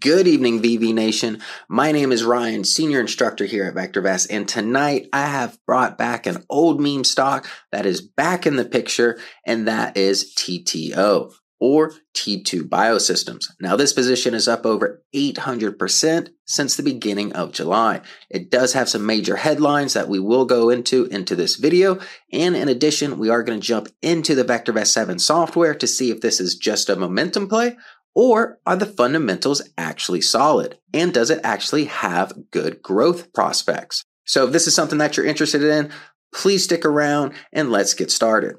Good evening, VV Nation. My name is Ryan, senior instructor here at VectorVest, and tonight I have brought back an old meme stock that is back in the picture, and that is TTO or T2 Biosystems. Now, this position is up over 800% since the beginning of July. It does have some major headlines that we will go into into this video. And in addition, we are going to jump into the VectorVest 7 software to see if this is just a momentum play or are the fundamentals actually solid? And does it actually have good growth prospects? So if this is something that you're interested in, please stick around and let's get started.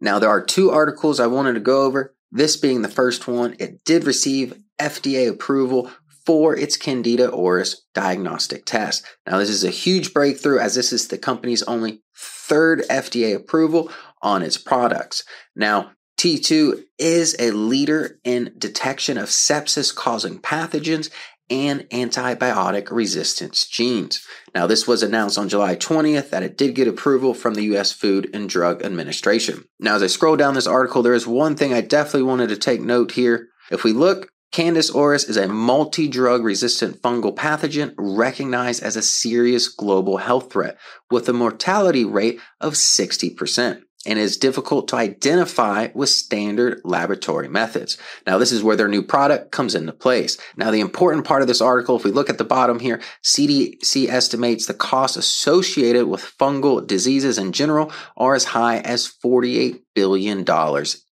Now, there are two articles I wanted to go over. This being the first one, it did receive FDA approval for its Candida auris diagnostic test. Now, this is a huge breakthrough as this is the company's only third FDA approval on its products. Now, T2 is a leader in detection of sepsis causing pathogens and antibiotic resistance genes. Now, this was announced on July 20th that it did get approval from the US Food and Drug Administration. Now, as I scroll down this article, there is one thing I definitely wanted to take note here. If we look, Candida auris is a multi drug resistant fungal pathogen recognized as a serious global health threat with a mortality rate of 60% and is difficult to identify with standard laboratory methods. Now, this is where their new product comes into place. Now, the important part of this article, if we look at the bottom here, CDC estimates the costs associated with fungal diseases in general are as high as $48 billion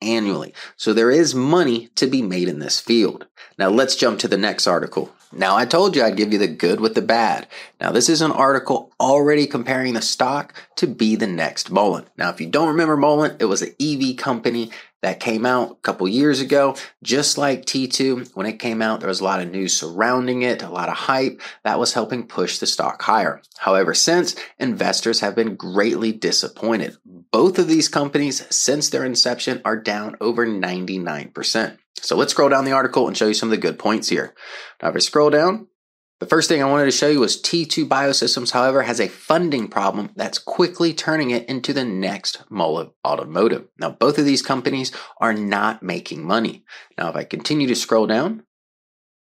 annually. So there is money to be made in this field. Now, let's jump to the next article. Now, I told you I'd give you the good with the bad. Now, this is an article already comparing the stock to be the next Mullen. Now, if you don't remember Mullen, it was an EV company that came out a couple years ago. Just like T2, when it came out, there was a lot of news surrounding it, a lot of hype that was helping push the stock higher. However, since investors have been greatly disappointed. Both of these companies, since their inception, are down over 99%. So let's scroll down the article and show you some of the good points here. Now, if I scroll down, the first thing I wanted to show you was T2 Biosystems, however, has a funding problem that's quickly turning it into the next Mullen Automotive. Now, both of these companies are not making money. Now, if I continue to scroll down,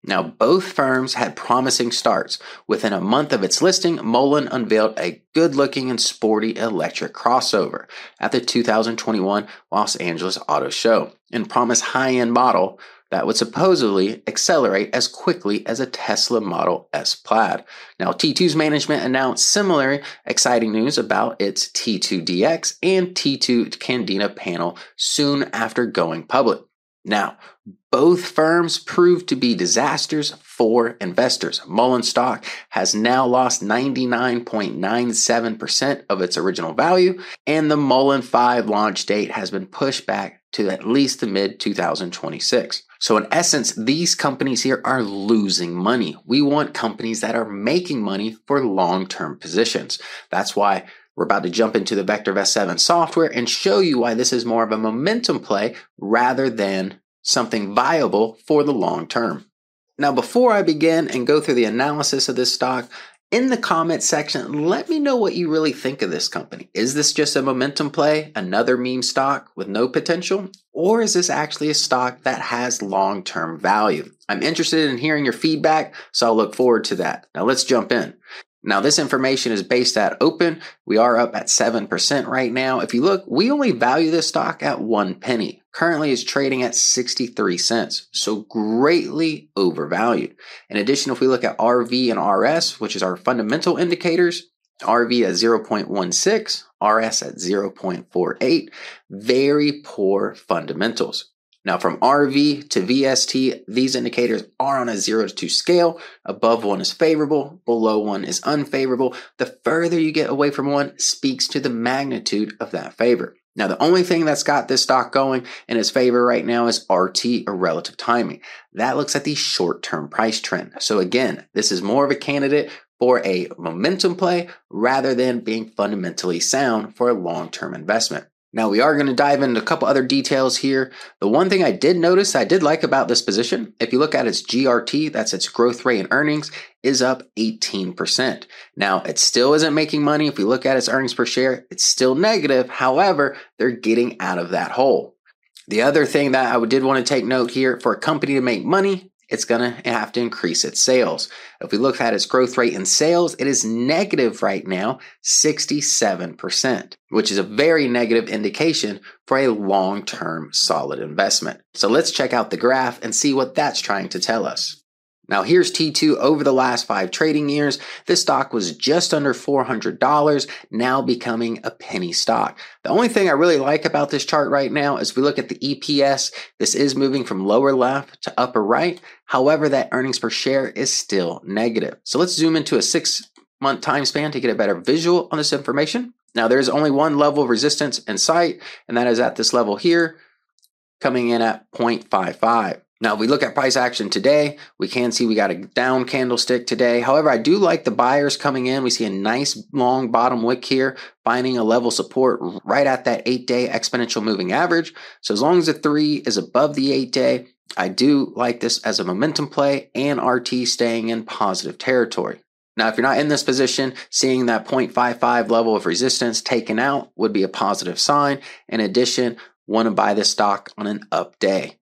now, both firms had promising starts. Within a month of its listing, Mullen unveiled a good looking and sporty electric crossover at the 2021 Los Angeles Auto Show and promised high end model that would supposedly accelerate as quickly as a Tesla Model S Plaid. Now, T2's management announced similar exciting news about its T2DX and T2 Candida panel soon after going public. Now, both firms proved to be disasters for investors. Mullen stock has now lost 99.97% of its original value, and the Mullen 5 launch date has been pushed back to at least the mid 2026. So, in essence, these companies here are losing money. We want companies that are making money for long term positions. That's why we're about to jump into the VectorVest 7 software and show you why this is more of a momentum play rather than something viable for the long term. Now, before I begin and go through the analysis of this stock, in the comment section, let me know what you really think of this company. Is this just a momentum play, another meme stock with no potential? Or is this actually a stock that has long term value? I'm interested in hearing your feedback, so I'll look forward to that. Now, let's jump in. Now, this information is based at open. We are up at 7% right now. If you look, we only value this stock at one penny. Currently is trading at 63 cents, so greatly overvalued. In addition, if we look at RV and RS, which is our fundamental indicators, RV at 0.16, RS at 0.48, very poor fundamentals. Now, from RV to VST, these indicators are on a 0 to 2 scale. Above one is favorable, below one is unfavorable. The further you get away from one speaks to the magnitude of that favor. Now, the only thing that's got this stock going in its favor right now is RT or relative timing. That looks at the short term price trend. So, again, this is more of a candidate for a momentum play rather than being fundamentally sound for a long term investment. Now, we are going to dive into a couple other details here. The one thing I did notice I did like about this position, if you look at its GRT, that's its growth rate in earnings, is up 18%. Now, it still isn't making money. If we look at its earnings per share, it's still negative. However, they're getting out of that hole. The other thing that I did want to take note here for a company to make money, it's going to have to increase its sales. If we look at its growth rate in sales, it is negative right now, 67%, which is a very negative indication for a long term solid investment. So let's check out the graph and see what that's trying to tell us. Now here's T2 over the last five trading years. This stock was just under $400, now becoming a penny stock. The only thing I really like about this chart right now is we look at the EPS. This is moving from lower left to upper right. However, that earnings per share is still negative. So let's zoom into a six month time span to get a better visual on this information. Now there's only one level of resistance in sight, and that is at this level here, coming in at 0.55. Now, if we look at price action today, we can see we got a down candlestick today. However, I do like the buyers coming in. We see a nice long bottom wick here, finding a level support right at that eight day exponential moving average. So as long as the three is above the eight day, I do like this as a momentum play and RT staying in positive territory. Now, if you're not in this position, seeing that 0.55 level of resistance taken out would be a positive sign. In addition, want to buy this stock on an up day.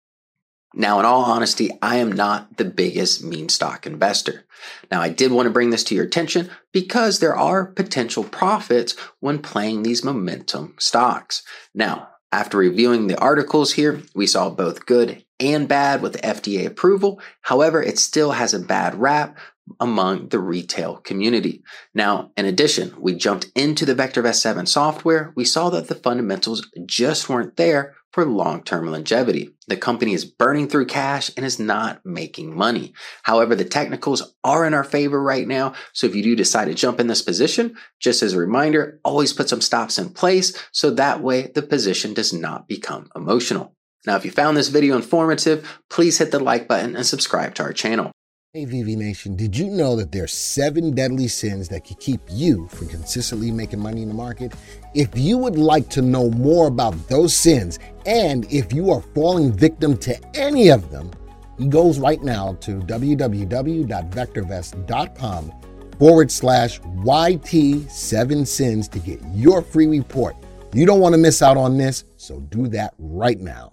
Now, in all honesty, I am not the biggest meme stock investor. Now, I did want to bring this to your attention because there are potential profits when playing these momentum stocks. Now, after reviewing the articles here, we saw both good and bad with FDA approval. However, it still has a bad rap among the retail community. Now, in addition, we jumped into the VectorVest 7 software. We saw that the fundamentals just weren't there for long term longevity. The company is burning through cash and is not making money. However, the technicals are in our favor right now. So if you do decide to jump in this position, just as a reminder, always put some stops in place so that way the position does not become emotional. Now, if you found this video informative, please hit the like button and subscribe to our channel. Hey, VV Nation, did you know that there are seven deadly sins that can keep you from consistently making money in the market? If you would like to know more about those sins, and if you are falling victim to any of them, he goes right now to www.vectorvest.com forward slash YT7 sins to get your free report. You don't want to miss out on this, so do that right now.